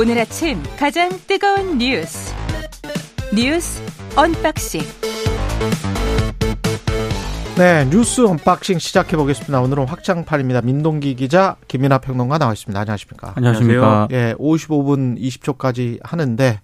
오늘 아침 가장 뜨거운 뉴스 뉴스 unboxing 네, 뉴스 unboxing 시작해 보겠습니다. 오늘은 확장판입니다. 민동기 기자, 김민하 평론가 나와 있습니다. 안녕하십니까? 안녕하십니까? 예, 55분 20초까지 하는데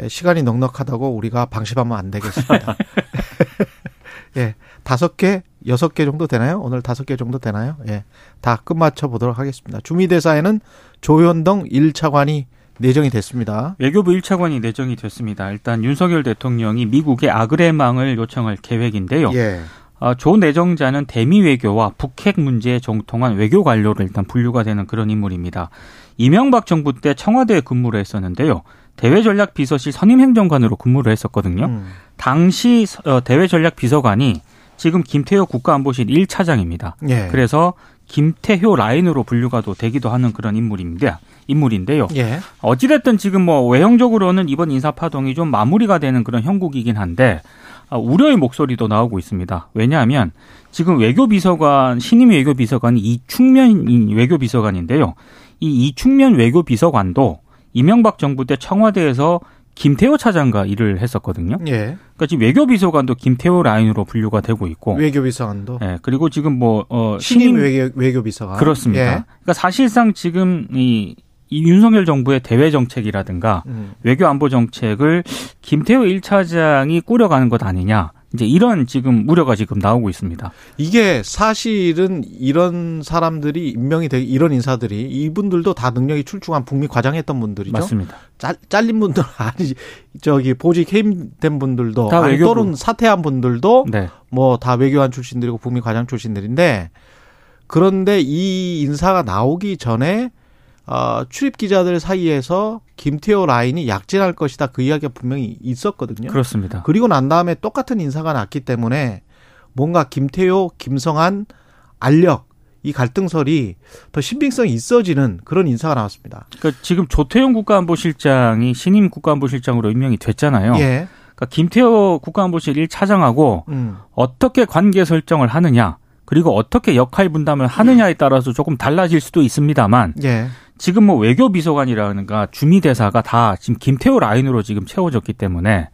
예, 시간이 넉넉하다고 우리가 방심하면 안 되겠습니다. 예, 다섯 개, 여섯 개 정도 되나요? 오늘 다섯 개 정도 되나요? 예, 다 끝마쳐 보도록 하겠습니다. 주미대사에는 조현동 1차관이 내정이 됐습니다. 외교부 1차관이 내정이 됐습니다. 일단 윤석열 대통령이 미국의 아그레망을 요청할 계획인데요. 예. 어, 조 내정자는 대미 외교와 북핵 문제에 정통한 외교 관료로 일단 분류가 되는 그런 인물입니다. 이명박 정부 때 청와대에 근무를 했었는데요. 대외전략 비서실 선임 행정관으로 근무를 했었거든요. 음. 당시 어, 대외전략 비서관이 지금 김태호 국가안보실 1차장입니다. 예. 그래서 김태효 라인으로 분류가 또 되기도 하는 그런 인물입니다. 인물인데요. 예. 어찌됐든 지금 뭐 외형적으로는 이번 인사파동이 좀 마무리가 되는 그런 형국이긴 한데 아, 우려의 목소리도 나오고 있습니다. 왜냐하면 지금 외교비서관 신임 외교비서관이 이충면 외교비서관인데요. 이 이충면 외교비서관도 이명박 정부 때 청와대에서 김태호 차장과 일을 했었거든요. 예. 그러니까 지금 외교비서관도 김태호 라인으로 분류가 되고 있고, 외교비서관도 예 그리고 지금 뭐 어, 신임 외교 외교비서관 그렇습니다. 예. 그러니까 사실상 지금 이, 이 윤석열 정부의 대외 정책이라든가 음. 외교 안보 정책을 김태호 1차장이 꾸려가는 것 아니냐. 이제 이런 지금 우려가 지금 나오고 있습니다. 이게 사실은 이런 사람들이 임명이 되기 이런 인사들이 이분들도 다 능력이 출중한 북미 과장했던 분들이죠. 맞습니다. 짤, 잘린 분들 아니 저기 보직 해임된 분들도 다 아니, 외교부. 또는 사퇴한 분들도 네. 뭐다 외교관 출신들이고 북미 과장 출신들인데 그런데 이 인사가 나오기 전에 어, 출입 기자들 사이에서 김태호 라인이 약진할 것이다 그 이야기가 분명히 있었거든요. 그렇습니다. 그리고 난 다음에 똑같은 인사가 났기 때문에 뭔가 김태호, 김성한, 알력 이 갈등설이 더 신빙성이 있어지는 그런 인사가 나왔습니다. 그러니까 지금 조태용 국가안보실장이 신임 국가안보실장으로 임명이 됐잖아요. 예. 그러니까 김태호 국가안보실 1차장하고 음. 어떻게 관계 설정을 하느냐, 그리고 어떻게 역할 분담을 하느냐에 따라서 조금 달라질 수도 있습니다만 예. 지금 뭐 외교비서관이라든가 주미대사가 다 지금 김태호 라인으로 지금 채워졌기 때문에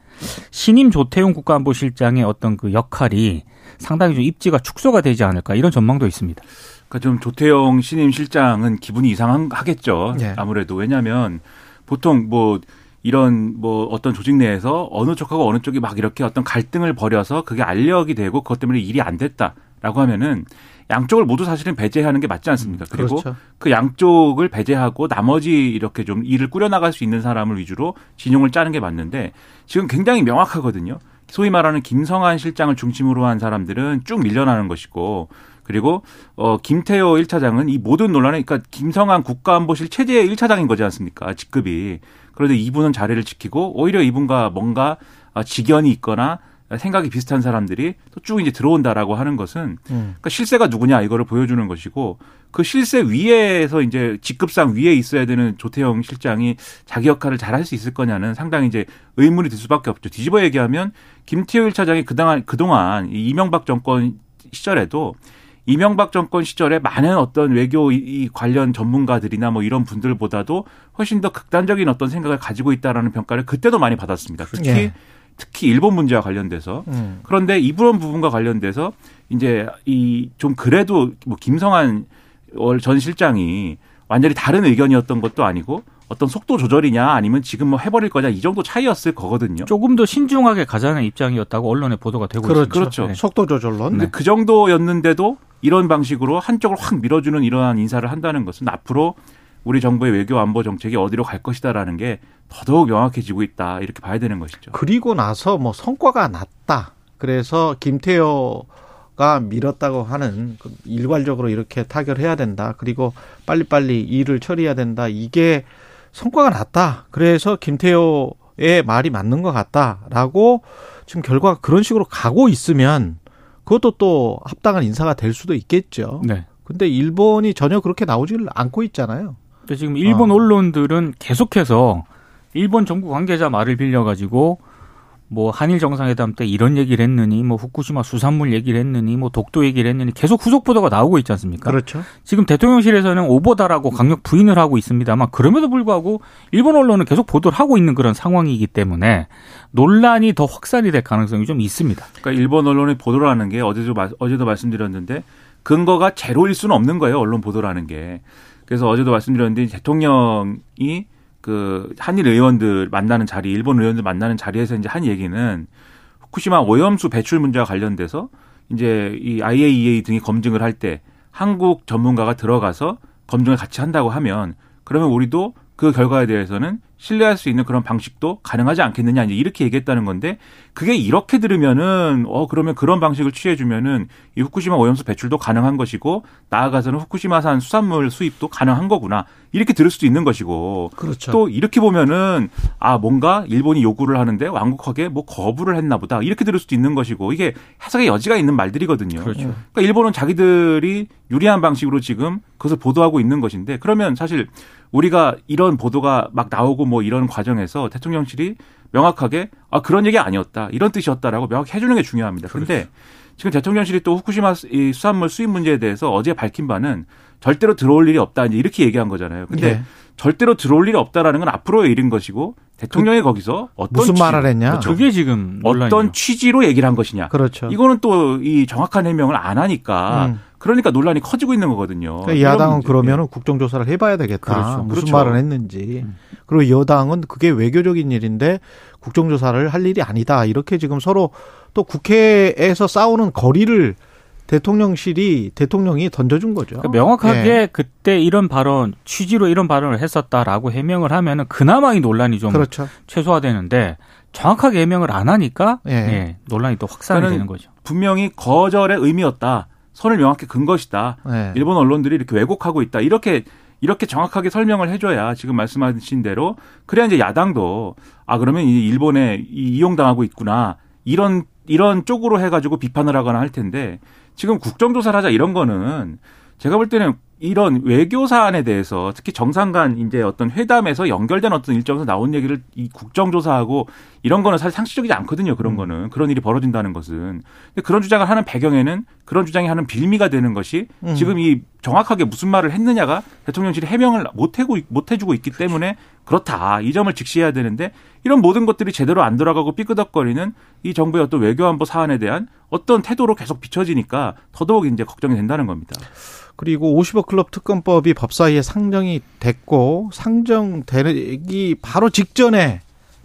신임 조태용 국가안보실장의 어떤 그 역할이 상당히 좀 입지가 축소가 되지 않을까 이런 전망도 있습니다. 그러니까 좀 조태영 신임 실장은 기분이 이상하겠죠. 예. 아무래도 왜냐하면 보통 뭐 이런 뭐 어떤 조직 내에서 어느 쪽하고 어느 쪽이 막 이렇게 어떤 갈등을 벌여서 그게 알력이 되고 그것 때문에 일이 안 됐다라고 하면은 양쪽을 모두 사실은 배제하는 게 맞지 않습니까? 그리고 그렇죠. 그 양쪽을 배제하고 나머지 이렇게 좀 일을 꾸려나갈 수 있는 사람을 위주로 진용을 짜는 게 맞는데 지금 굉장히 명확하거든요. 소위 말하는 김성한 실장을 중심으로 한 사람들은 쭉 밀려나는 것이고 그리고 어 김태호 1차장은 이 모든 논란에 그러니까 김성한 국가안보실 체제의 1차장인 거지 않습니까? 직급이. 그런데 이분은 자리를 지키고 오히려 이분과 뭔가 어, 직연이 있거나 생각이 비슷한 사람들이 또 쭉 이제 들어온다라고 하는 것은 음. 그러니까 실세가 누구냐 이거를 보여주는 것이고 그 실세 위에서 이제 직급상 위에 있어야 되는 조태영 실장이 자기 역할을 잘 할 수 있을 거냐는 상당히 이제 의문이 들 수밖에 없죠. 뒤집어 얘기하면 김태호 1차장이 그동안 그동안 이 이명박 정권 시절에도 이명박 정권 시절에 많은 어떤 외교 이- 이 관련 전문가들이나 뭐 이런 분들보다도 훨씬 더 극단적인 어떤 생각을 가지고 있다라는 평가를 그때도 많이 받았습니다. 특히 예. 특히 일본 문제와 관련돼서 음. 그런데 이런 부분과 관련돼서 이제 이 좀 그래도 뭐 김성한 월전 실장이 완전히 다른 의견이었던 것도 아니고 어떤 속도 조절이냐 아니면 지금 뭐 해버릴 거냐 이 정도 차이였을 거거든요. 조금 더 신중하게 가자는 입장이었다고 언론에 보도가 되고 그렇죠. 있습니다. 그렇죠. 네. 속도 조절론. 근데 그 정도였는데도 이런 방식으로 한쪽을 확 밀어주는 이러한 인사를 한다는 것은 앞으로 우리 정부의 외교 안보 정책이 어디로 갈 것이다라는 게 더더욱 명확해지고 있다 이렇게 봐야 되는 것이죠. 그리고 나서 뭐 성과가 났다. 그래서 김태호가 밀었다고 하는 그 일괄적으로 이렇게 타결해야 된다. 그리고 빨리빨리 일을 처리해야 된다. 이게 성과가 났다. 그래서 김태호의 말이 맞는 것 같다라고 지금 결과가 그런 식으로 가고 있으면 그것도 또 합당한 인사가 될 수도 있겠죠. 네. 근데 일본이 전혀 그렇게 나오지를 않고 있잖아요. 근데 지금 일본 어. 언론들은 계속해서 일본 정부 관계자 말을 빌려가지고 뭐 한일 정상회담 때 이런 얘기를 했느니 뭐 후쿠시마 수산물 얘기를 했느니 뭐 독도 얘기를 했느니 계속 후속 보도가 나오고 있지 않습니까? 그렇죠. 지금 대통령실에서는 오보다라고 강력 부인을 하고 있습니다만 그럼에도 불구하고 일본 언론은 계속 보도를 하고 있는 그런 상황이기 때문에 논란이 더 확산이 될 가능성이 좀 있습니다. 그러니까 일본 언론의 보도를 하는 게 어제도 어제도 말씀드렸는데 근거가 제로일 수는 없는 거예요. 언론 보도라는 게. 그래서 어제도 말씀드렸는데 대통령이 그 한일 의원들 만나는 자리, 일본 의원들 만나는 자리에서 이제 한 얘기는 후쿠시마 오염수 배출 문제와 관련돼서 이제 이 IAEA 등이 검증을 할 때 한국 전문가가 들어가서 검증을 같이 한다고 하면 그러면 우리도 그 결과에 대해서는 신뢰할 수 있는 그런 방식도 가능하지 않겠느냐 이제 이렇게 얘기했다는 건데 그게 이렇게 들으면은 어 그러면 그런 방식을 취해 주면은 이 후쿠시마 오염수 배출도 가능한 것이고 나아가서는 후쿠시마산 수산물 수입도 가능한 거구나 이렇게 들을 수도 있는 것이고 그렇죠. 또 이렇게 보면은 아 뭔가 일본이 요구를 하는데 완곡하게 뭐 거부를 했나 보다 이렇게 들을 수도 있는 것이고 이게 해석의 여지가 있는 말들이거든요. 그렇죠. 그러니까 일본은 자기들이 유리한 방식으로 지금 그것을 보도하고 있는 것인데 그러면 사실 우리가 이런 보도가 막 나오고 뭐 이런 과정에서 대통령실이 명확하게 아 그런 얘기 아니었다 이런 뜻이었다라고 명확히 해주는 게 중요합니다. 그런데 그렇죠. 지금 대통령실이 또 후쿠시마 이 수산물 수입 문제에 대해서 어제 밝힌 바는 절대로 들어올 일이 없다 이제 이렇게 얘기한 거잖아요. 근데 네. 절대로 들어올 일이 없다라는 건 앞으로의 일인 것이고 대통령이 그, 거기서 어떤 무슨 취, 말을 했냐? 그렇죠. 그게 지금. 어떤 취지로 얘기를 한 것이냐? 그렇죠. 이거는 또 이 정확한 해명을 안 하니까 음. 그러니까 논란이 커지고 있는 거거든요. 그러니까 야당은 그러면은 국정조사를 해봐야 되겠다. 그렇죠. 무슨 그렇죠. 말을 했는지. 음. 그리고 여당은 그게 외교적인 일인데 국정조사를 할 일이 아니다. 이렇게 지금 서로 또 국회에서 싸우는 거리를 대통령실이 대통령이 던져준 거죠. 그러니까 명확하게 네. 그때 이런 발언 취지로 이런 발언을 했었다라고 해명을 하면은 그나마 이 논란이 좀 그렇죠. 최소화되는데 정확하게 해명을 안 하니까 네. 네, 논란이 또 확산이 되는 거죠. 분명히 거절의 의미였다. 선을 명확히 근 것이다. 네. 일본 언론들이 이렇게 왜곡하고 있다. 이렇게 이렇게 정확하게 설명을 해줘야 지금 말씀하신 대로 그래야 이제 야당도 아 그러면 이 일본에 이용당하고 있구나 이런 이런 쪽으로 해가지고 비판을 하거나 할 텐데 지금 국정조사를 하자 이런 거는 제가 볼 때는 이런 외교 사안에 대해서 특히 정상 간 이제 어떤 회담에서 연결된 어떤 일정에서 나온 얘기를 이 국정조사하고 이런 거는 사실 상식적이지 않거든요. 그런 음. 거는 그런 일이 벌어진다는 것은 근데 그런 주장을 하는 배경에는 그런 주장이 하는 빌미가 되는 것이 음. 지금 이 정확하게 무슨 말을 했느냐가 대통령실이 해명을 못 해고 못 해주고 있기 그렇죠. 때문에 그렇다 이 점을 직시해야 되는데 이런 모든 것들이 제대로 안 돌아가고 삐끄덕거리는 이 정부의 어떤 외교안보 사안에 대한 어떤 태도로 계속 비춰지니까 더더욱 이제 걱정이 된다는 겁니다. 그리고 50억 클럽 특검법이 법사위에 상정이 됐고 상정되기 바로 직전에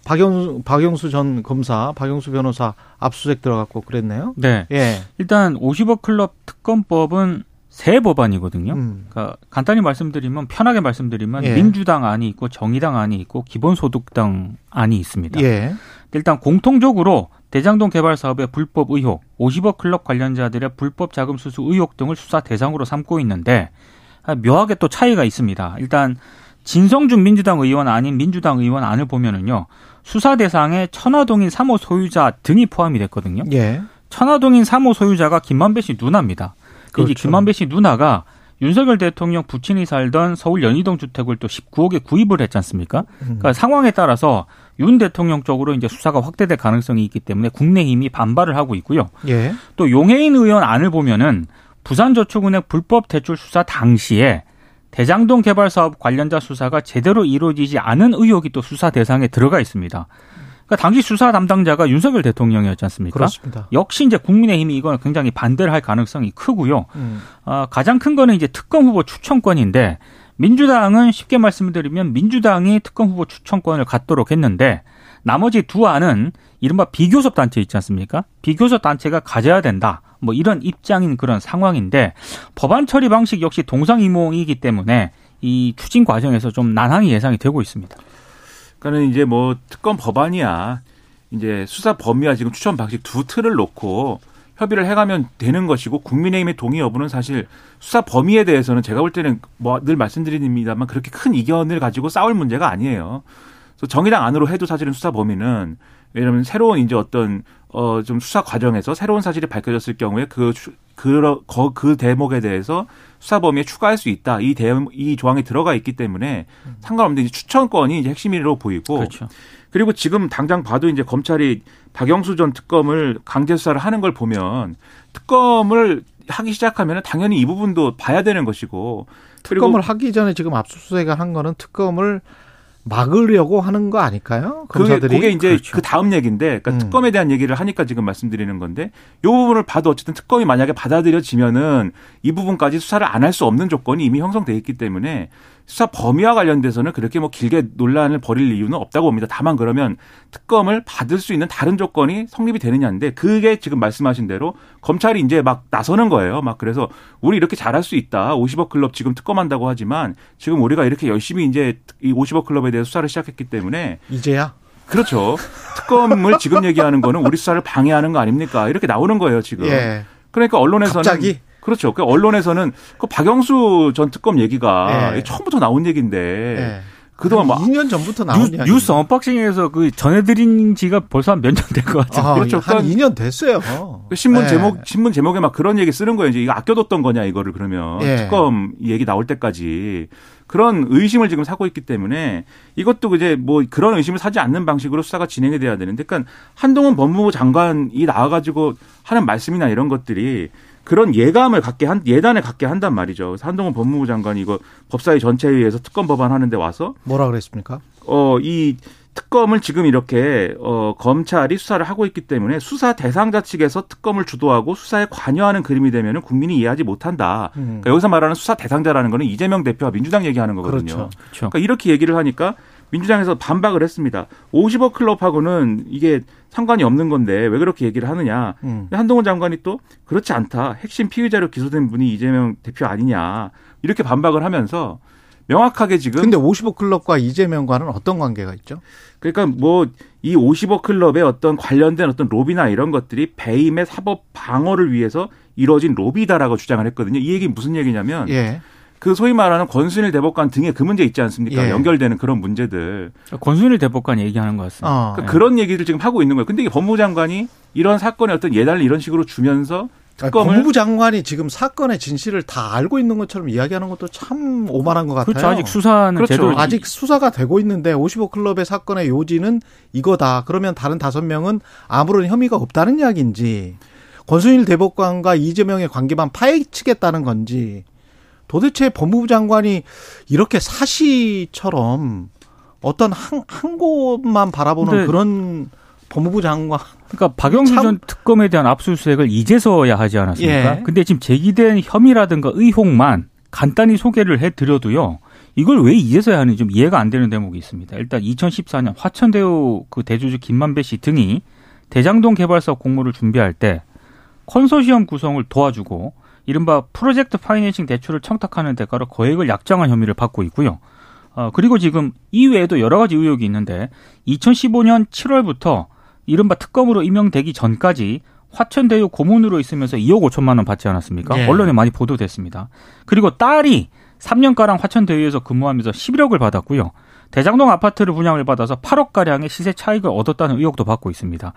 박영수, 박영수 전 검사, 박영수 변호사 압수수색 들어갔고 그랬네요. 네. 예. 일단 50억 클럽 특검법은 새 법안이거든요. 음. 그러니까 간단히 말씀드리면 편하게 말씀드리면 예. 민주당 안이 있고 정의당 안이 있고 기본소득당 안이 있습니다. 예. 일단 공통적으로 대장동 개발 사업의 불법 의혹, 50억 클럽 관련자들의 불법 자금 수수 의혹 등을 수사 대상으로 삼고 있는데 묘하게 또 차이가 있습니다. 일단 진성준 민주당 의원 아닌 민주당 의원 안을 보면은요. 수사 대상에 천화동인 3호 소유자 등이 포함이 됐거든요. 예. 천화동인 3호 소유자가 김만배 씨 누나입니다. 그렇죠. 이제 김만배 씨 누나가 윤석열 대통령 부친이 살던 서울 연희동 주택을 또 19억에 구입을 했지 않습니까? 그러니까 음. 상황에 따라서 윤 대통령 쪽으로 이제 수사가 확대될 가능성이 있기 때문에 국내 힘이 반발을 하고 있고요. 예. 또 용해인 의원 안을 보면은 부산저축은행 불법 대출 수사 당시에 대장동 개발 사업 관련자 수사가 제대로 이루어지지 않은 의혹이 또 수사 대상에 들어가 있습니다. 그러니까 당시 수사 담당자가 윤석열 대통령이었지 않습니까? 그렇습니다. 역시 이제 국민의힘이 이거는 굉장히 반대를 할 가능성이 크고요. 음. 어, 가장 큰 거는 이제 특검 후보 추천권인데 민주당은 쉽게 말씀드리면 민주당이 특검 후보 추천권을 갖도록 했는데 나머지 두 안은 이른바 비교섭 단체 있지 않습니까? 비교섭 단체가 가져야 된다. 뭐 이런 입장인 그런 상황인데 법안 처리 방식 역시 동상이몽이기 때문에 이 추진 과정에서 좀 난항이 예상이 되고 있습니다. 그러니까는 이제 뭐 특검 법안이야 이제 수사 범위와 지금 추천 방식 두 틀을 놓고 협의를 해가면 되는 것이고 국민의힘의 동의 여부는 사실 수사 범위에 대해서는 제가 볼 때는 뭐 늘 말씀드립니다만 그렇게 큰 이견을 가지고 싸울 문제가 아니에요. 그래서 정의당 안으로 해도 사실은 수사 범위는 왜냐하면 새로운 이제 어떤 어 좀 수사 과정에서 새로운 사실이 밝혀졌을 경우에 그 그, 그, 그 대목에 대해서 수사 범위에 추가할 수 있다. 이 대, 이 조항이 들어가 있기 때문에 상관없는데 추천권이 이제 핵심으로 보이고. 그렇죠. 그리고 지금 당장 봐도 이제 검찰이 박영수 전 특검을 강제 수사를 하는 걸 보면 특검을 하기 시작하면 당연히 이 부분도 봐야 되는 것이고 특검을 하기 전에 지금 압수수색을 한 거는 특검을 막으려고 하는 거 아닐까요? 그게, 검사들이 그게 이제 그렇죠. 그 다음 얘기인데, 그러니까 음. 특검에 대한 얘기를 하니까 지금 말씀드리는 건데, 이 부분을 봐도 어쨌든 특검이 만약에 받아들여지면은 이 부분까지 수사를 안 할 수 없는 조건이 이미 형성돼 있기 때문에 수사 범위와 관련돼서는 그렇게 뭐 길게 논란을 벌일 이유는 없다고 봅니다. 다만 그러면 특검을 받을 수 있는 다른 조건이 성립이 되느냐인데 그게 지금 말씀하신 대로 검찰이 이제 막 나서는 거예요. 막 그래서 우리 이렇게 잘할 수 있다. 50억 클럽 지금 특검한다고 하지만 지금 우리가 이렇게 열심히 이제 이 50억 클럽에 대해서 수사를 시작했기 때문에 이제야 그렇죠. 특검을 지금 얘기하는 거는 우리 수사를 방해하는 거 아닙니까? 이렇게 나오는 거예요, 지금. 예. 그러니까 언론에서는 갑자기? 그렇죠. 그 언론에서는 그 박영수 전 특검 얘기가 예. 처음부터 나온 얘기인데 예. 그동안 막 2년 전부터 나온 뉴. 뉴스 unboxing에서 그 전해드린 지가 벌써 한 몇 년 된 것 같은데. 아, 그렇죠. 한 그러니까 2년 됐어요. 그 신문 예. 제목 신문 제목에 막 그런 얘기 쓰는 거예요. 이제 이거 아껴뒀던 거냐 이거를 그러면 예. 특검 얘기 나올 때까지 그런 의심을 지금 사고 있기 때문에 이것도 이제 뭐 그런 의심을 사지 않는 방식으로 수사가 진행이 돼야 되는데, 그러니까 한동훈 법무부 장관이 나와가지고 하는 말씀이나 이런 것들이 그런 예감을 갖게 한 예단을 갖게 한단 말이죠. 그래서 한동훈 법무부 장관이 이거 법사위 전체회의에서 특검 법안 하는데 와서 뭐라 그랬습니까? 어, 이 특검을 지금 이렇게 어, 검찰이 수사를 하고 있기 때문에 수사 대상자 측에서 특검을 주도하고 수사에 관여하는 그림이 되면은 국민이 이해하지 못한다. 음. 그러니까 여기서 말하는 수사 대상자라는 거는 이재명 대표와 민주당 얘기하는 거거든요. 그렇죠. 그렇죠. 그러니까 이렇게 얘기를 하니까 민주당에서 반박을 했습니다. 50억 클럽하고는 이게 상관이 없는 건데 왜 그렇게 얘기를 하느냐. 음. 한동훈 장관이 또 그렇지 않다. 핵심 피의자로 기소된 분이 이재명 대표 아니냐. 이렇게 반박을 하면서 명확하게 지금 근데 55 클럽과 이재명과는 어떤 관계가 있죠? 그러니까 뭐 이 50억 클럽의 어떤 관련된 어떤 로비나 이런 것들이 배임의 사법 방어를 위해서 이루어진 로비다라고 주장을 했거든요. 이 얘기 무슨 얘기냐면 예. 그 소위 말하는 권순일 대법관 등의 그 문제 있지 않습니까? 예. 연결되는 그런 문제들. 권순일 대법관 얘기하는 것 같습니다. 어. 그러니까 그런 얘기를 지금 하고 있는 거예요. 근데 이게 법무부 장관이 이런 사건의 어떤 예단을 이런 식으로 주면서 특검을 법무부 장관이 지금 사건의 진실을 다 알고 있는 것처럼 이야기하는 것도 참 오만한 것 같아요. 그렇죠. 아직 수사는 그렇죠. 제대로 아직 수사가 되고 있는데 55 클럽의 사건의 요지는 이거다. 그러면 다른 다섯 명은 아무런 혐의가 없다는 이야기인지 권순일 대법관과 이재명의 관계만 파헤치겠다는 건지 도대체 법무부 장관이 이렇게 사시처럼 어떤 한, 한 곳만 바라보는 그런 법무부 장관 그러니까 박영수 참- 전 특검에 대한 압수수색을 이제서야 하지 않았습니까? 예. 근데 지금 제기된 혐의라든가 의혹만 간단히 소개를 해드려도요. 이걸 왜 이제서야 하는지 좀 이해가 안 되는 대목이 있습니다. 일단 2014년 화천대유 그 대주주 김만배 씨 등이 대장동 개발사 공모를 준비할 때 컨소시엄 구성을 도와주고 이른바 프로젝트 파이낸싱 대출을 청탁하는 대가로 거액을 약정한 혐의를 받고 있고요. 어, 그리고 지금 이외에도 여러 가지 의혹이 있는데 2015년 7월부터 이른바 특검으로 임명되기 전까지 화천대유 고문으로 있으면서 2억 5천만 원 받지 않았습니까? 예. 언론에 많이 보도됐습니다. 그리고 딸이 3년가량 화천대유에서 근무하면서 11억을 받았고요. 대장동 아파트를 분양을 받아서 8억가량의 시세 차익을 얻었다는 의혹도 받고 있습니다.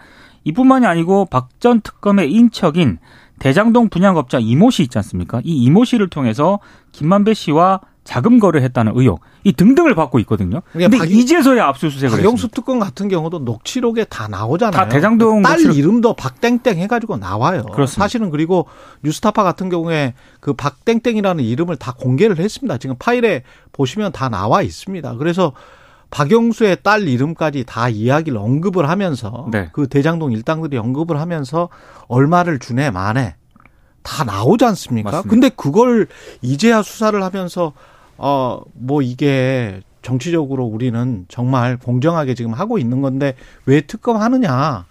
이뿐만이 아니고 박 전 특검의 인척인 대장동 분양업자 이모 씨 있지 않습니까? 이 이모 씨를 통해서 김만배 씨와 자금 거래를 했다는 의혹, 이 등등을 받고 있거든요. 그러니까 근데 박- 이제서야 압수수색을 박영수. 특검 같은 경우도 녹취록에 다 나오잖아요. 다 대장동 딸 녹취록- 이름도 박땡땡 해가지고 나와요. 그렇습니다. 사실은 그리고 뉴스타파 같은 경우에 그 박땡땡이라는 이름을 다 공개를 했습니다. 지금 파일에 보시면 다 나와 있습니다. 그래서 박영수의 딸 이름까지 다 이야기를 언급을 하면서 네. 그 대장동 일당들이 언급을 하면서 얼마를 주네 마네 다 나오지 않습니까? 맞습니다. 근데 그걸 이제야 수사를 하면서 어 뭐 이게 정치적으로 우리는 정말 공정하게 지금 하고 있는 건데 왜 특검하느냐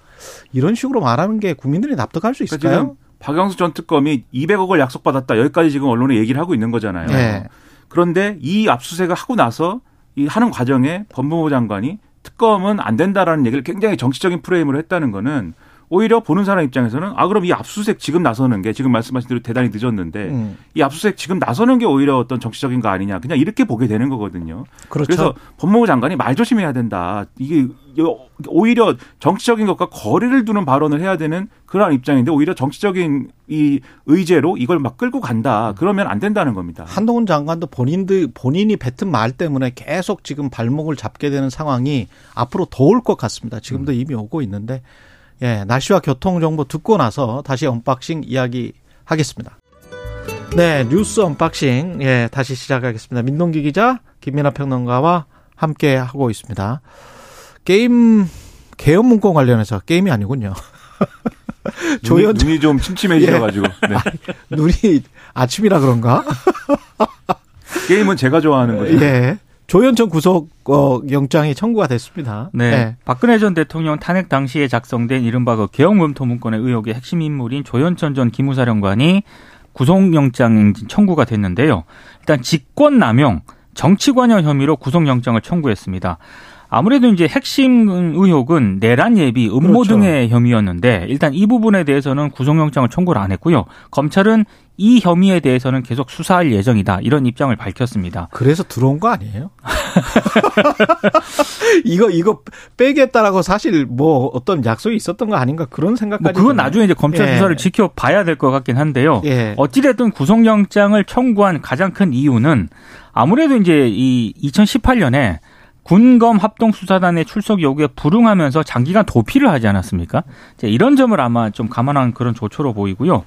이런 식으로 말하는 게 국민들이 납득할 수 그러니까 있을까요? 지금 박영수 전 특검이 200억을 약속받았다. 여기까지 지금 언론에 얘기를 하고 있는 거잖아요. 네. 그런데 이 압수수색을 하고 나서 이 하는 과정에 법무부 장관이 특검은 안 된다라는 얘기를 굉장히 정치적인 프레임으로 했다는 거는 오히려 보는 사람 입장에서는 아 그럼 이 압수수색 지금 나서는 게 지금 말씀하신 대로 대단히 늦었는데 음, 이 압수수색 지금 나서는 게 오히려 어떤 정치적인 거 아니냐 그냥 이렇게 보게 되는 거거든요. 그렇죠. 그래서 법무부 장관이 말 조심해야 된다. 이게 오히려 정치적인 것과 거리를 두는 발언을 해야 되는 그러한 입장인데 오히려 정치적인 이 의제로 이걸 막 끌고 간다. 그러면 안 된다는 겁니다. 한동훈 장관도 본인들 본인이 뱉은 말 때문에 계속 지금 발목을 잡게 되는 상황이 앞으로 더 올 것 같습니다. 지금도 음. 이미 오고 있는데 예, 날씨와 교통 정보 듣고 나서 다시 unboxing 이야기 하겠습니다. 네, 뉴스 unboxing 예, 다시 시작하겠습니다. 민동기 기자, 김민하 평론가와 함께 하고 있습니다. 게임 계엄 문건 관련해서 게임이 아니군요. 조현 눈이, 눈이 좀 침침해지셔가지고 예. 네. 눈이 아침이라 그런가? 게임은 제가 좋아하는 거죠. 예. 조현천 구속 어, 영장이 청구가 됐습니다. 네. 네. 박근혜 전 대통령 탄핵 당시에 작성된 이른바 그 개혁검토 문건의 의혹의 핵심 인물인 조현천 전 기무사령관이 구속영장 청구가 됐는데요. 일단 직권남용, 정치관여 혐의로 구속영장을 청구했습니다. 아무래도 이제 핵심 의혹은 내란 예비, 음모 그렇죠. 등의 혐의였는데 일단 이 부분에 대해서는 구속영장을 청구를 안 했고요. 검찰은 이 혐의에 대해서는 계속 수사할 예정이다 이런 입장을 밝혔습니다. 그래서 들어온 거 아니에요? 이거 이거 빼겠다라고 사실 뭐 어떤 약속이 있었던 거 아닌가 그런 생각까지. 뭐 그건 나중에 이제 검찰 예. 수사를 지켜봐야 될 것 같긴 한데요. 예. 어찌됐든 구속영장을 청구한 가장 큰 이유는 아무래도 이제 이 2018년에 군검 합동수사단의 출석 요구에 불응하면서 장기간 도피를 하지 않았습니까? 이런 점을 아마 좀 감안한 그런 조처로 보이고요.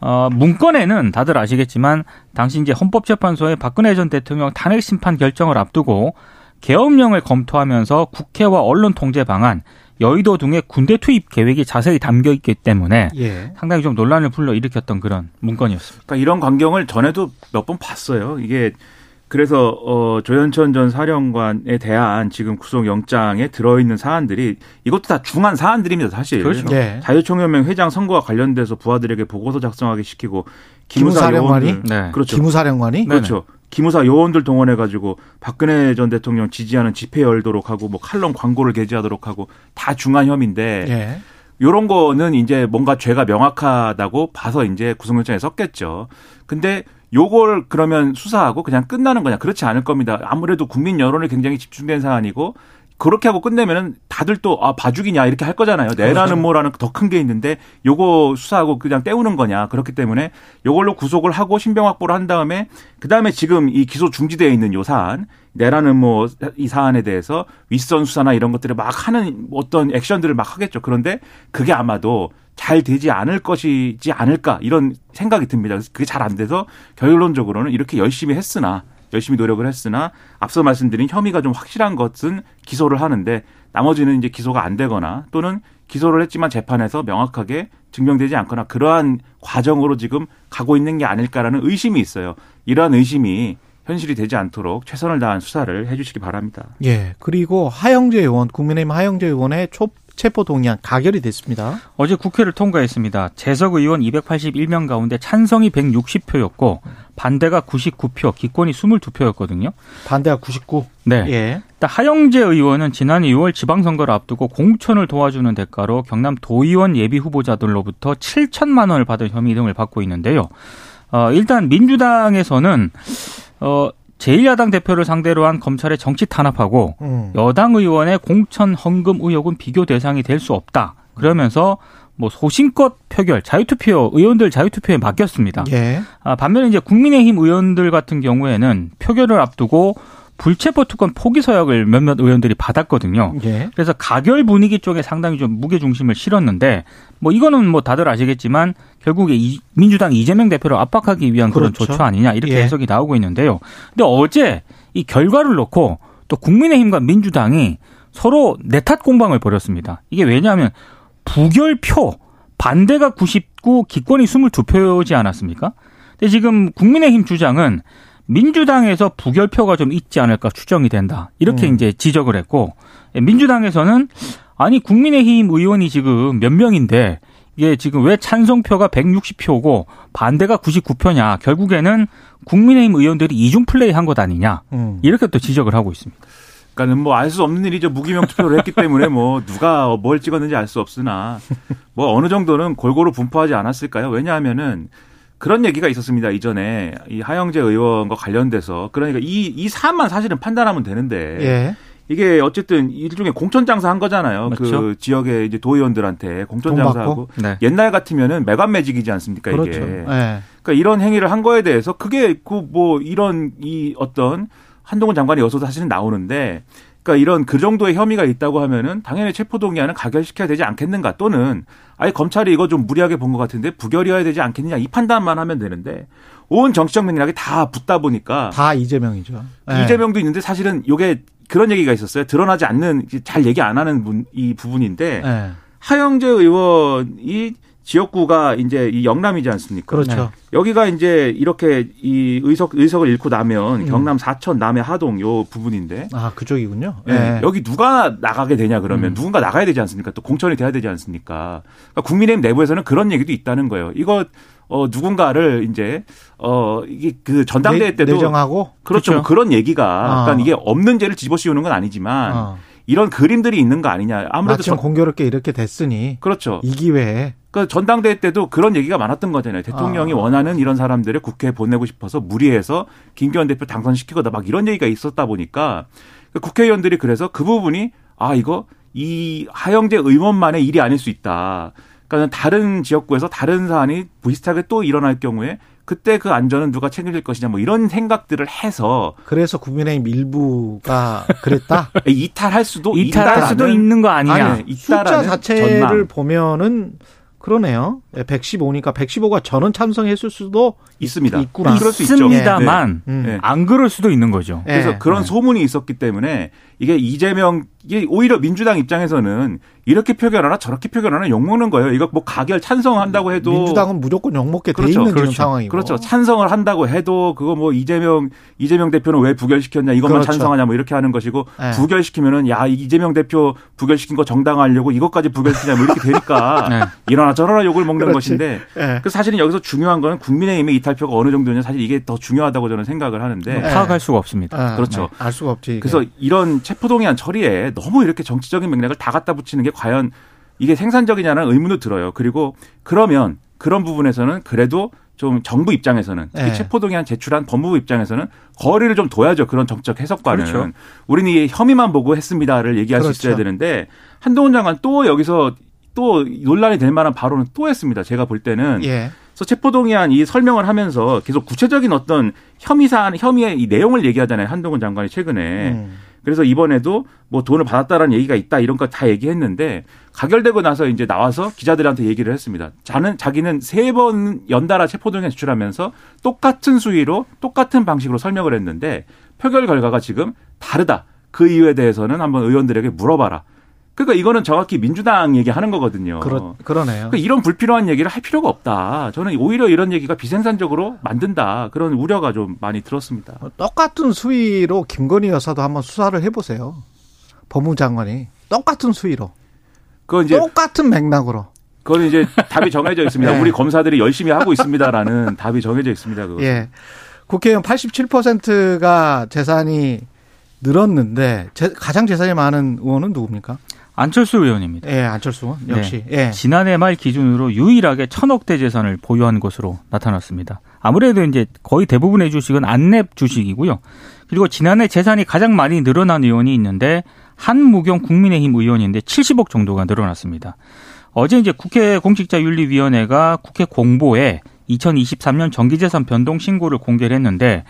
어, 문건에는 다들 아시겠지만 당시 이제 헌법재판소의 박근혜 전 대통령 탄핵 심판 결정을 앞두고 계엄령을 검토하면서 국회와 언론 통제 방안, 여의도 등의 군대 투입 계획이 자세히 담겨 있기 때문에 예. 상당히 좀 논란을 불러 일으켰던 그런 문건이었습니다. 그러니까 이런 광경을 전에도 몇 번 봤어요. 이게 그래서 어 조현천 전 사령관에 대한 지금 구속영장에 들어있는 사안들이 이것도 다 중한 사안들입니다 사실. 그렇죠. 네. 자유총연맹 회장 선거와 관련돼서 부하들에게 보고서 작성하게 시키고 기무사 요원들, 네. 그렇죠. 기무사령관이 그렇죠. 기무사 요원들 동원해 가지고 박근혜 전 대통령 지지하는 집회 열도록 하고 뭐 칼럼 광고를 게재하도록 하고 다 중한 혐의인데. 네. 요런 거는 이제 뭔가 죄가 명확하다고 봐서 이제 구속영장에 썼겠죠. 근데 요걸 그러면 수사하고 그냥 끝나는 거냐? 그렇지 않을 겁니다. 아무래도 국민 여론이 굉장히 집중된 사안이고 그렇게 하고 끝내면은 다들 또 아 봐주기냐 이렇게 할 거잖아요. 내라는 뭐라는 더 큰 게 있는데 요거 수사하고 그냥 때우는 거냐. 그렇기 때문에 요걸로 구속을 하고 신병 확보를 한 다음에 그 다음에 지금 이 기소 중지되어 있는 요 사안 내라는 뭐 이 사안에 대해서 윗선 수사나 이런 것들을 막 하는 어떤 액션들을 막 하겠죠. 그런데 그게 아마도 잘 되지 않을 것이지 않을까 이런 생각이 듭니다. 그게 잘 안 돼서 결론적으로는 이렇게 열심히 했으나 열심히 노력을 했으나 앞서 말씀드린 혐의가 좀 확실한 것은 기소를 하는데 나머지는 이제 기소가 안 되거나 또는 기소를 했지만 재판에서 명확하게 증명되지 않거나 그러한 과정으로 지금 가고 있는 게 아닐까라는 의심이 있어요. 이러한 의심이 현실이 되지 않도록 최선을 다한 수사를 해주시기 바랍니다. 예. 그리고 하영재 의원, 국민의힘 하영재 의원의 초 체포 동의안 가결이 됐습니다. 어제 국회를 통과했습니다. 재석 의원 281명 가운데 찬성이 160표였고 반대가 99표, 기권이 22표였거든요. 반대가 99. 네. 예. 하영재 의원은 지난 2월 지방선거를 앞두고 공천을 도와주는 대가로 경남 도의원 예비 후보자들로부터 7천만 원을 받은 혐의 등을 받고 있는데요. 어, 일단 민주당에서는 어, 제1야당 대표를 상대로 한 검찰의 정치 탄압하고 음. 여당 의원의 공천 헌금 의혹은 비교 대상이 될 수 없다. 그러면서 뭐 소신껏 표결, 자유투표 의원들 자유투표에 맡겼습니다. 예. 아, 반면에 이제 국민의힘 의원들 같은 경우에는 표결을 앞두고 불체포 특권 포기 서약을 몇몇 의원들이 받았거든요. 예. 그래서 가결 분위기 쪽에 상당히 좀 무게 중심을 실었는데 뭐 이거는 뭐 다들 아시겠지만 결국에 이, 민주당 이재명 대표를 압박하기 위한 그런 그렇죠. 조처 아니냐 이렇게 예. 해석이 나오고 있는데요. 근데 어제 이 결과를 놓고 또 국민의힘과 민주당이 서로 내탓 공방을 벌였습니다. 이게 왜냐하면 부결표 반대가 99, 기권이 22표지 않았습니까? 근데 지금 국민의힘 주장은 민주당에서 부결표가 좀 있지 않을까 추정이 된다. 이렇게 음. 이제 지적을 했고 민주당에서는 아니 국민의힘 의원이 지금 몇 명인데 이게 지금 왜 찬성표가 160표고 반대가 99표냐. 결국에는 국민의힘 의원들이 이중 플레이 한 것 아니냐. 음. 이렇게 또 지적을 하고 있습니다. 그러니까는 뭐 알 수 없는 일이죠. 무기명 투표를 했기 때문에 뭐 누가 뭘 찍었는지 알 수 없으나 뭐 어느 정도는 골고루 분포하지 않았을까요? 왜냐하면은 그런 얘기가 있었습니다. 이전에 이 하영재 의원과 관련돼서 그러니까 이 이 사안만 사실은 판단하면 되는데 예. 이게 어쨌든 일종의 공천 장사 한 거잖아요. 그 맞죠? 그 지역의 이제 도의원들한테 공천 장사하고 네. 옛날 같으면은 매관 매직이지 않습니까 그렇죠. 이게. 네. 그러니까 이런 행위를 한 거에 대해서 그게 그 뭐 이런 이 어떤 한동훈 장관의 여소도 사실은 나오는데 그러니까 이런 그 정도의 혐의가 있다고 하면은 당연히 체포동의안은 가결시켜야 되지 않겠는가 또는 아예 검찰이 이거 좀 무리하게 본 것 같은데 부결이어야 되지 않겠느냐 이 판단만 하면 되는데 온 정치적 맥락이 다 붙다 보니까 다 이재명이죠. 예. 이재명도 있는데 사실은 요게 그런 얘기가 있었어요. 드러나지 않는 잘 얘기 안 하는 분, 이 부분인데 예. 하영재 의원이 지역구가 이제 이 영남이지 않습니까? 그렇죠. 여기가 이제 이렇게 이 의석 의석을 잃고 나면 음. 경남 사천 남해 하동 요 부분인데 아 그쪽이군요. 예. 예. 여기 누가 나가게 되냐 그러면 음. 누군가 나가야 되지 않습니까? 또 공천이 돼야 되지 않습니까? 그러니까 국민의힘 내부에서는 그런 얘기도 있다는 거예요. 이거 어 누군가를 이제 어 이게 그 전당대회 내- 때도 내 정하고 그렇죠. 뭐 그렇죠. 그런 얘기가 아. 그러니까 이게 없는 죄를 집어씌우는 건 아니지만 어. 이런 그림들이 있는 거 아니냐. 아무래도 전- 공교롭게 이렇게 됐으니 그렇죠. 이 기회에 그 전당대회 때도 그런 얘기가 많았던 거잖아요. 대통령이 아. 원하는 이런 사람들을 국회에 보내고 싶어서 무리해서 김기현 대표 당선시키거나 막 이런 얘기가 있었다 보니까 그 국회의원들이 그래서 그 부분이 아 이거 이 하영재 의원만의 일이 아닐 수 있다. 그러니까 다른 지역구에서 다른 사안이 비슷하게 또 일어날 경우에 그때 그 안전은 누가 책임질 것이냐 뭐 이런 생각들을 해서 그래서 국민의힘 일부가 그랬다. 이탈할 수도 이탈할 수도 있는 거 아니냐. 아니, 숫자 자체를 전망. 보면은 그러네요. 115니까 115가 전원 참석했을 수도 있습니다. 있구나. 그럴 수 있죠. 있습니다만 음. 네. 안 그럴 수도 있는 거죠. 예. 그래서 그런 네. 소문이 있었기 때문에 이게 이재명 이게 오히려 민주당 입장에서는 이렇게 표결하나 저렇게 표결하나 욕먹는 거예요. 이거 뭐 가결 찬성한다고 해도 민주당은 무조건 욕먹게 돼 그렇죠. 있는 지금 그렇죠. 상황이고. 그렇죠. 찬성을 한다고 해도 그거 뭐 이재명 이재명 대표는 왜 부결시켰냐 이것만 그렇죠. 찬성하냐 뭐 이렇게 하는 것이고 네. 부결시키면은 야 이재명 대표 부결시킨 거 정당화하려고 이것까지 부결시키냐 뭐 이렇게 되니까 네. 이러나 저러나 욕을 먹는 그렇지. 것인데 예. 그 사실은 여기서 중요한 거는 국민의힘의 이탈표가 어느 정도냐 사실 이게 더 중요하다고 저는 생각을 하는데 네. 파악할 수가 없습니다. 아, 그렇죠. 알 수가 없지. 이게. 그래서 이런 체포동의안 처리에 너무 이렇게 정치적인 맥락을 다 갖다 붙이는 게 과연 이게 생산적이냐는 의문도 들어요. 그리고 그러면 그런 부분에서는 그래도 좀 정부 입장에서는 특히 네. 체포동의안 제출한 법무부 입장에서는 거리를 좀 둬야죠. 그런 정책 해석과는. 그렇죠. 우리는 이 혐의만 보고 했습니다를 얘기할 수 있어야 그렇죠. 되는데 한동훈 장관 또 여기서 또 논란이 될 만한 발언은 또 했습니다. 제가 볼 때는 예. 그래서 체포동의안 이 설명을 하면서 계속 구체적인 어떤 혐의 사안, 혐의의 이 내용을 얘기하잖아요. 한동훈 장관이 최근에. 음. 그래서 이번에도 뭐 돈을 받았다라는 얘기가 있다 이런 거 다 얘기했는데 가결되고 나서 이제 나와서 기자들한테 얘기를 했습니다. 자는 자기는 세 번 연달아 체포동의안 제출하면서 똑같은 수위로 똑같은 방식으로 설명을 했는데 표결 결과가 지금 다르다. 그 이유에 대해서는 한번 의원들에게 물어봐라. 그러니까 이거는 정확히 민주당 얘기하는 거거든요. 그러, 그러네요. 그러니까 이런 불필요한 얘기를 할 필요가 없다. 저는 오히려 이런 얘기가 비생산적으로 만든다. 그런 우려가 좀 많이 들었습니다. 똑같은 수위로 김건희 여사도 한번 수사를 해보세요. 법무장관이 똑같은 수위로 그건 이제 똑같은 맥락으로. 그건 이제 답이 정해져 있습니다. 네. 우리 검사들이 열심히 하고 있습니다라는 답이 정해져 있습니다. 그거. 예. 국회의원 87%가 재산이 늘었는데 제- 가장 재산이 많은 의원은 누굽니까? 안철수 의원입니다. 예, 안철수 의원 네. 역시. 예. 지난해 말 기준으로 유일하게 천억대 재산을 보유한 것으로 나타났습니다. 아무래도 이제 거의 대부분의 주식은 안랩 주식이고요. 그리고 지난해 재산이 가장 많이 늘어난 의원이 있는데 한무경 국민의힘 의원인데 70억 정도가 늘어났습니다. 어제 이제 국회 공직자윤리위원회가 국회 공보에 2023년 정기재산 변동 신고를 공개를 했는데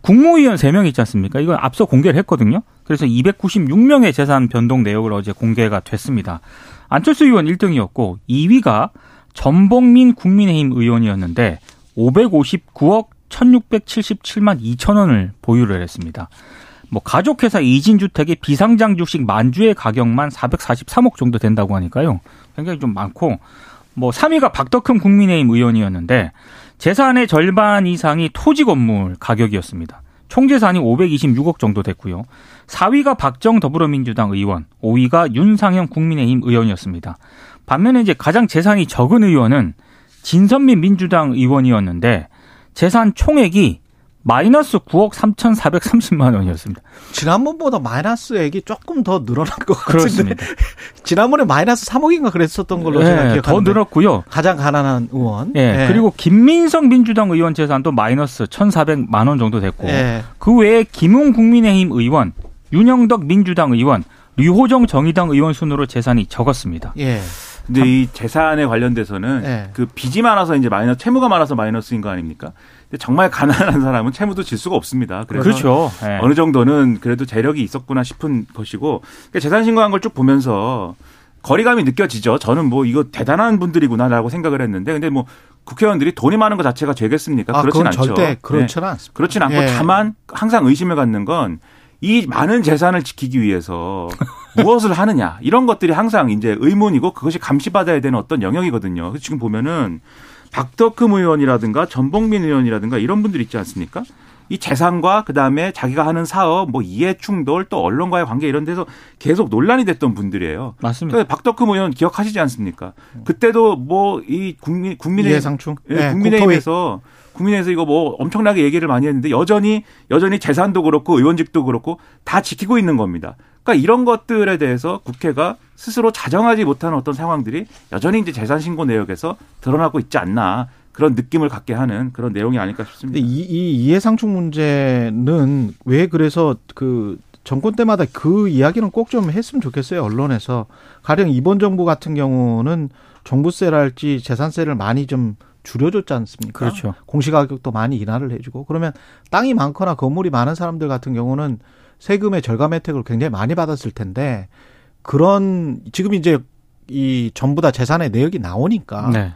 국무위원 3명 있지 않습니까? 이건 앞서 공개를 했거든요. 그래서 296명의 재산 변동 내역을 어제 공개가 됐습니다. 안철수 의원 1등이었고 2위가 전봉민 국민의힘 의원이었는데 559억 1677만 2천 원을 보유를 했습니다. 뭐 가족회사 이진주택의 비상장 주식 만주의 가격만 443억 정도 된다고 하니까요. 굉장히 좀 많고 뭐 3위가 박덕흠 국민의힘 의원이었는데 재산의 절반 이상이 토지 건물 가격이었습니다. 총 재산이 526억 정도 됐고요. 4위가 박정 더불어민주당 의원, 5위가 윤상현 국민의힘 의원이었습니다. 반면에 이제 가장 재산이 적은 의원은 진선민 민주당 의원이었는데 재산 총액이 마이너스 9억 3,430만 원이었습니다. 지난번보다 마이너스액이 조금 더 늘어난 것 같은데. 그렇습니다. 지난번에 마이너스 3억인가 그랬었던 걸로 제가 네, 기억하는데. 더 늘었고요. 가장 가난한 의원. 예, 그리고 김민성 민주당 의원 재산도 마이너스 1,400만 원 정도 됐고 예. 그 외에 김웅 국민의힘 의원, 윤영덕 민주당 의원, 류호정 정의당 의원 순으로 재산이 적었습니다. 예. 근데 이 재산에 관련돼서는 네. 그 빚이 많아서 이제 마이너스 채무가 많아서 마이너스인 거 아닙니까? 근데 정말 가난한 사람은 채무도 질 수가 없습니다. 그래서 그렇죠. 예. 어느 정도는 그래도 재력이 있었구나 싶은 것이고 그러니까 재산 신고한 걸 쭉 보면서 거리감이 느껴지죠. 저는 뭐 이거 대단한 분들이구나라고 생각을 했는데 근데 뭐 국회의원들이 돈이 많은 것 자체가 죄겠습니까? 아, 그렇진 않죠. 절대 그렇지는 네. 않습니다. 그렇진 않고 예. 다만 항상 의심을 갖는 건 이 많은 재산을 지키기 위해서 무엇을 하느냐 이런 것들이 항상 이제 의문이고 그것이 감시받아야 되는 어떤 영역이거든요. 그래서 지금 보면은 박덕흠 의원이라든가 전봉민 의원이라든가 이런 분들 있지 않습니까? 이 재산과 그다음에 자기가 하는 사업 뭐 이해 충돌 또 언론과의 관계 이런 데서 계속 논란이 됐던 분들이에요. 맞습니다. 그 박덕흠 의원 기억하시지 않습니까? 그때도 뭐 이 국민 국민의 이해상충. 예, 예, 국민의힘에서 국민의힘에서 이거 뭐 엄청나게 얘기를 많이 했는데 여전히 여전히 재산도 그렇고 의원직도 그렇고 다 지키고 있는 겁니다. 그러니까 이런 것들에 대해서 국회가 스스로 자정하지 못하는 어떤 상황들이 여전히 이제 재산 신고 내역에서 드러나고 있지 않나 그런 느낌을 갖게 하는 그런 내용이 아닐까 근데 싶습니다. 이, 이 이해상충 문제는 왜 그래서 그 정권 때마다 그 이야기는 꼭 좀 했으면 좋겠어요 언론에서 가령 이번 정부 같은 경우는 종부세랄지 재산세를 많이 좀 줄여줬지 않습니까? 그렇죠. 공시가격도 많이 인하를 해주고 그러면 땅이 많거나 건물이 많은 사람들 같은 경우는 세금의 절감 혜택을 굉장히 많이 받았을 텐데 그런 지금 이제 이 전부 다 재산의 내역이 나오니까 네.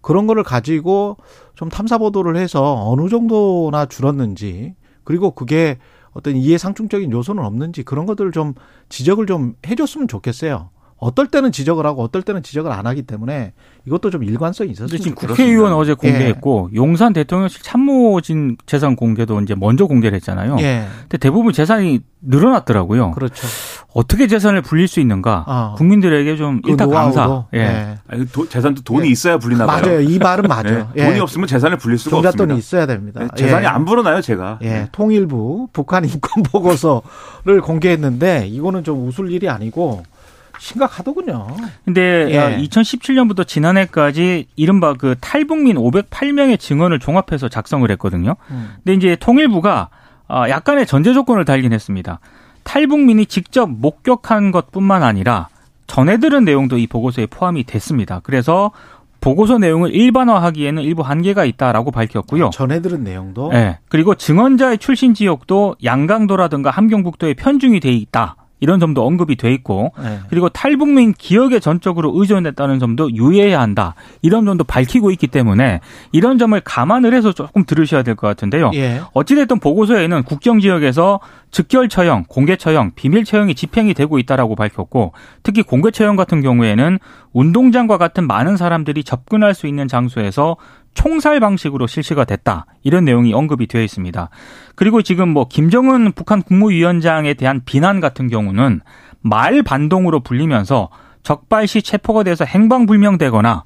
그런 거를 가지고 좀 탐사 보도를 해서 어느 정도나 줄었는지 그리고 그게 어떤 이해 상충적인 요소는 없는지 그런 것들을 좀 지적을 좀 해줬으면 좋겠어요. 어떨 때는 지적을 하고 어떨 때는 지적을 안 하기 때문에 이것도 좀 일관성이 있었으면 지금 좋겠어요. 국회의원 어제 공개했고 용산 대통령실 참모진 재산 공개도 이제 먼저 공개를 했잖아요. 예, 근데 대부분 재산이 늘어났더라고요. 그렇죠. 어떻게 재산을 불릴 수 있는가? 아. 국민들에게 좀 그 일타 강사. 노하우도. 예. 예. 아니, 도- 재산도 돈이 예. 있어야 불리나 봐요. 맞아요. 이 말은 맞아요. 네. 예. 돈이 없으면 재산을 불릴 수가 없습니다. 있어야 됩니다. 네, 재산이 예. 안 불어나요, 제가. 예, 통일부 북한 인권 보고서를 공개했는데 이거는 좀 웃을 일이 아니고 심각하더군요. 근데 예. 2017년부터 지난해까지 이른바 그 탈북민 508명의 증언을 종합해서 작성을 했거든요. 음. 근데 이제 통일부가 아, 약간의 전제 조건을 달긴 했습니다. 탈북민이 직접 목격한 것뿐만 아니라 전해 들은 내용도 이 보고서에 포함이 됐습니다. 그래서 보고서 내용을 일반화하기에는 일부 한계가 있다라고 밝혔고요. 전해 들은 내용도 네. 그리고 증언자의 출신 지역도 양강도라든가 함경북도에 편중이 돼 있다. 이런 점도 언급이 돼 있고 예. 그리고 탈북민 기억에 전적으로 의존했다는 점도 유의해야 한다. 이런 점도 밝히고 있기 때문에 이런 점을 감안을 해서 조금 들으셔야 될 것 같은데요. 예. 어찌됐든 보고서에는 국경 지역에서 즉결 처형, 공개 처형, 비밀 처형이 집행이 되고 있다라고 밝혔고 특히 공개 처형 같은 경우에는 운동장과 같은 많은 사람들이 접근할 수 있는 장소에서 총살 방식으로 실시가 됐다. 이런 내용이 언급이 되어 있습니다. 그리고 지금 뭐 김정은 북한 국무위원장에 대한 비난 같은 경우는 말 반동으로 불리면서 적발 시 체포가 돼서 행방불명되거나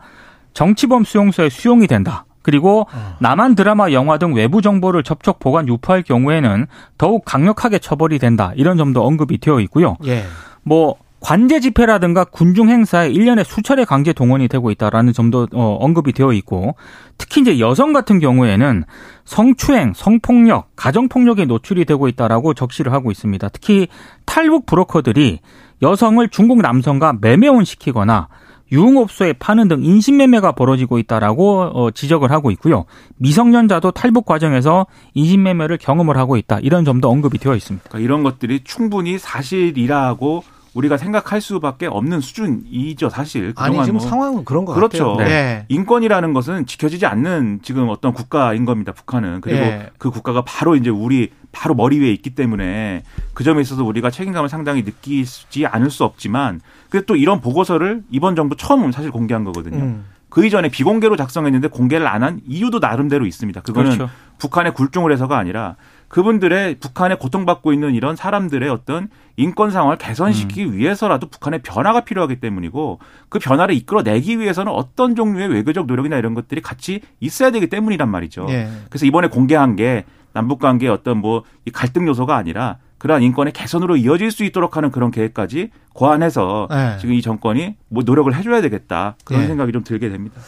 정치범 수용소에 수용이 된다. 그리고 남한 드라마, 영화 등 외부 정보를 접촉, 보관, 유포할 경우에는 더욱 강력하게 처벌이 된다. 이런 점도 언급이 되어 있고요. 예. 뭐 관제 집회라든가 군중 행사에 1년에 수차례 강제 동원이 되고 있다라는 점도 어, 언급이 되어 있고 특히 이제 여성 같은 경우에는 성추행, 성폭력, 가정폭력에 노출이 되고 있다라고 적시를 하고 있습니다. 특히 탈북 브로커들이 여성을 중국 남성과 매매혼 시키거나 유흥업소에 파는 등 인신매매가 벌어지고 있다라고 어, 지적을 하고 있고요. 미성년자도 탈북 과정에서 인신매매를 경험을 하고 있다. 이런 점도 언급이 되어 있습니다. 그러니까 이런 것들이 충분히 사실이라고 우리가 생각할 수밖에 없는 수준이죠, 사실. 아니 그동안 지금 뭐 상황은 그런 것 그렇죠. 같아요. 네. 예. 인권이라는 것은 지켜지지 않는 지금 어떤 국가인 겁니다, 북한은. 그리고 예. 그 국가가 바로 이제 우리 바로 머리 위에 있기 때문에 그 점에 있어서 우리가 책임감을 상당히 느끼지 않을 수 없지만 근데 또 이런 보고서를 이번 정부 처음 사실 공개한 거거든요. 음. 그 이전에 비공개로 작성했는데 공개를 안 한 이유도 나름대로 있습니다. 그거는 그렇죠. 북한의 굴종을 해서가 아니라 그분들의 북한에 고통받고 있는 이런 사람들의 어떤 인권 상황을 개선시키기 음. 위해서라도 북한의 변화가 필요하기 때문이고 그 변화를 이끌어내기 위해서는 어떤 종류의 외교적 노력이나 이런 것들이 같이 있어야 되기 때문이란 말이죠. 예. 그래서 이번에 공개한 게 남북 관계의 어떤 뭐 이 갈등 요소가 아니라 그러한 인권의 개선으로 이어질 수 있도록 하는 그런 계획까지 고안해서 네. 지금 이 정권이 뭐 노력을 해줘야 되겠다 그런 예. 생각이 좀 들게 됩니다.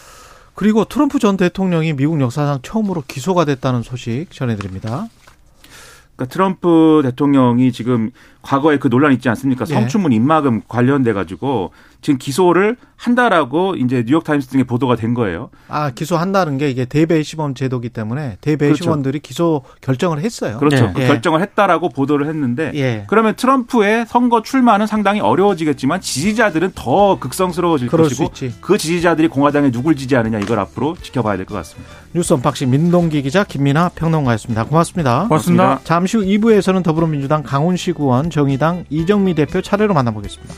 그리고 트럼프 전 대통령이 미국 역사상 처음으로 기소가 됐다는 소식 전해드립니다. 그러니까 트럼프 대통령이 지금 과거에 그 논란 있지 않습니까? 예. 성추문 입막음 관련돼 가지고 지금 기소를 한다라고 이제 뉴욕 타임스 등에 보도가 된 거예요. 아 기소한다는 게 이게 대배심원 제도기 때문에 대배 그렇죠. 심원들이 기소 결정을 했어요. 그렇죠. 네. 그 예. 결정을 했다라고 보도를 했는데 예. 그러면 트럼프의 선거 출마는 상당히 어려워지겠지만 지지자들은 더 극성스러워질 것이고 있지. 그 지지자들이 공화당에 누굴 지지하느냐 이걸 앞으로 지켜봐야 될 것 같습니다. 뉴스 unboxing 민동기 기자 김민아 평론가였습니다. 고맙습니다. 고맙습니다. 잠시 후 2부에서는 더불어민주당 강훈식 의원, 정의당 이정미 대표 차례로 만나보겠습니다.